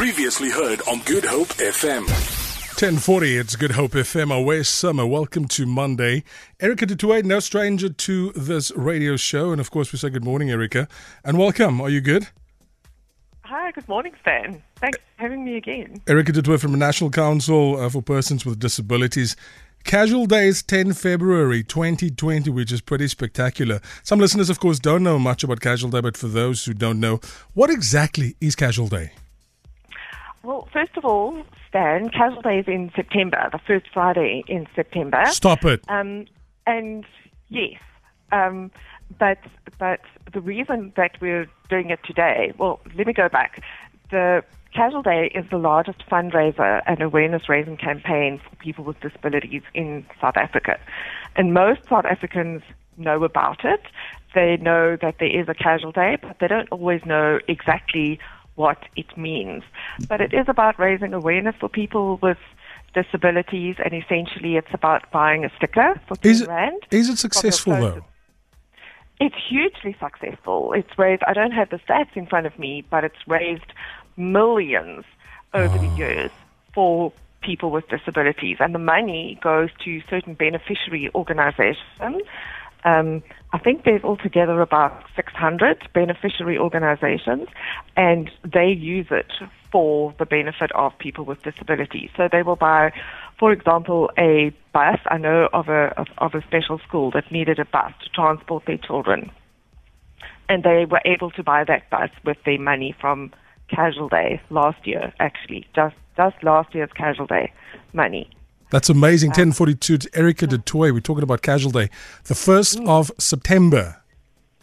Previously heard on Good Hope FM. 1040, it's Good Hope FM, away summer. Welcome to Monday. Erica du Toit, no stranger to this radio show. And of course, we say good morning, Erica. And welcome. Are you good? Hi, good morning, Stan. Thanks for having me again. Erica du Toit from the National Council uh, for Persons with Disabilities. Casual Days 10 February 2020, which is pretty spectacular. Some listeners, of course, don't know much about Casual Day, but for those who don't know, what exactly is Casual Day? Well, first of all, Stan, Casual Day is in September, the first Friday in September. Stop it. Um, and yes, um, but but the reason that we're doing it today, well, let me go back. The Casual Day is the largest fundraiser and awareness raising campaign for people with disabilities in South Africa. And most South Africans know about it. They know that there is a Casual Day, but they don't always know exactly what it means. But it is about raising awareness for people with disabilities, and essentially it's about buying a sticker for 10 Is it, Rand. is it successful, though? It's hugely successful. It's raised, I don't have the stats in front of me, but it's raised millions over the ah. years for people with disabilities. And the money goes to certain beneficiary organizations. Um, I think there's altogether about 600 beneficiary organizations, and they use it for the benefit of people with disabilities. So they will buy, for example, a bus. I know of a of, of a special school that needed a bus to transport their children, and they were able to buy that bus with their money from Casual Day last year. Actually, just just last year's Casual Day money. That's amazing. 1042 to Erica du Toit. We're talking about Casual Day. The 1st of September.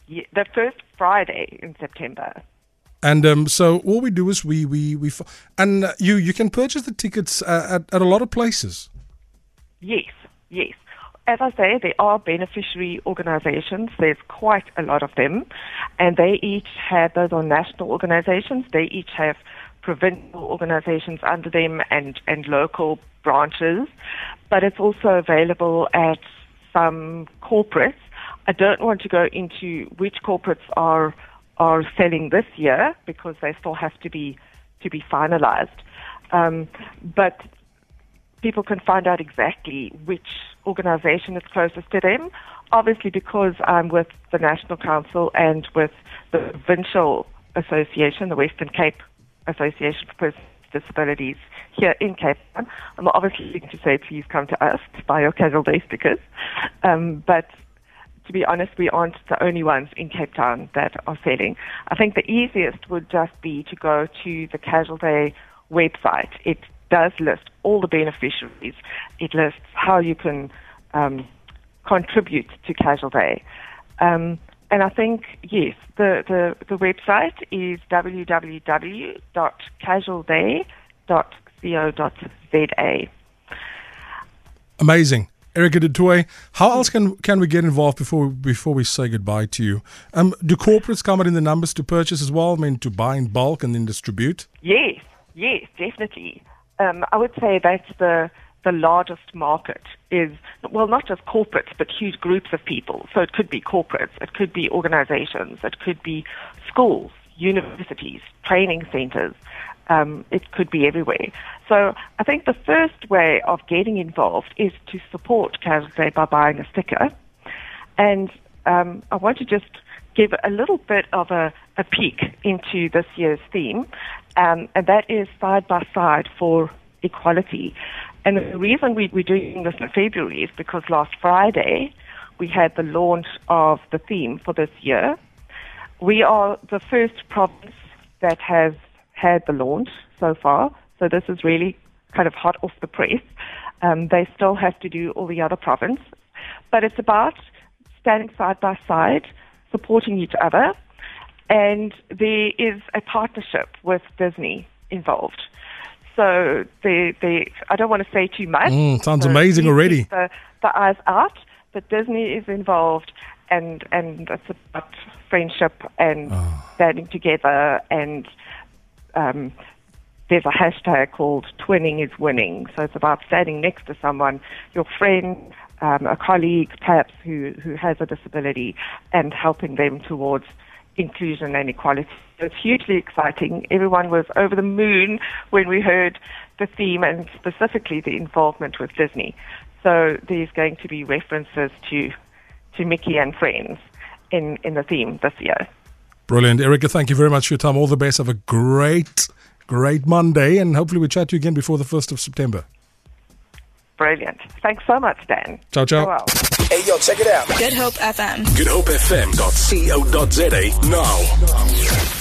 Ye- The first Friday in September. And um, so all we do is we, we, we, f- and uh, you, you can purchase the tickets uh, at, at a lot of places. Yes, yes. As I say, there are beneficiary organizations. There's quite a lot of them. And they each have, those are national organizations. They each have provincial organizations under them and, and local branches. But it's also available at some corporates. I don't want to go into which corporates are are selling this year because they still have to be to be finalized. Um, but people can find out exactly which organization is closest to them. Obviously, because I'm with the National Council and with the Provincial Association, the Western Cape Association for Persons with Disabilities here in Cape Town, I'm obviously going to say please come to us to buy your casual day stickers. Um, but to be honest, we aren't the only ones in Cape Town that are selling. I think the easiest would just be to go to the Casual Day website. It does list all the beneficiaries. It lists how you can um, contribute to Casual Day. Um, and I think, yes, the, the, the website is www.casualday.co.za. Amazing. Erica du Toit, how else can, can we get involved before, before we say goodbye to you? Um, do corporates come out in the numbers to purchase as well? I mean, to buy in bulk and then distribute? Yes, yes, definitely. Um, I would say that's the the largest market is well, not just corporates, but huge groups of people. So it could be corporates, it could be organizations, it could be schools, universities, training centers. Um, it could be everywhere. So I think the first way of getting involved is to support Casual Day by buying a sticker. And um, I want to just give a little bit of a, a peek into this year's theme, um, and that is side by side for equality. And the reason we, we're doing this in February is because last Friday we had the launch of the theme for this year. We are the first province that has had the launch so far, so this is really kind of hot off the press. Um, they still have to do all the other province, but it's about standing side by side, supporting each other, and there is a partnership with Disney involved. So they, they, I don't want to say too much. Mm, sounds So amazing already. The, the eyes out, but Disney is involved, and and it's about friendship and Ah. standing together, and um, there's a hashtag called "Twinning is Winning." So it's about standing next to someone, your friend, um, a colleague, perhaps who who has a disability, and helping them towards inclusion and equality. It's hugely exciting. Everyone was over the moon when we heard the theme and specifically the involvement with Disney. So there's going to be references to to Mickey and friends in, in the theme this year. Brilliant. Erica, thank you very much for your time. All the best. Have a great, great Monday, and hopefully we chat to you again before the 1st of September. Brilliant. Thanks so much, Dan. Ciao, ciao. Go well. Hey, yo, check it out. Good Hope FM. GoodHopeFM.co.za now.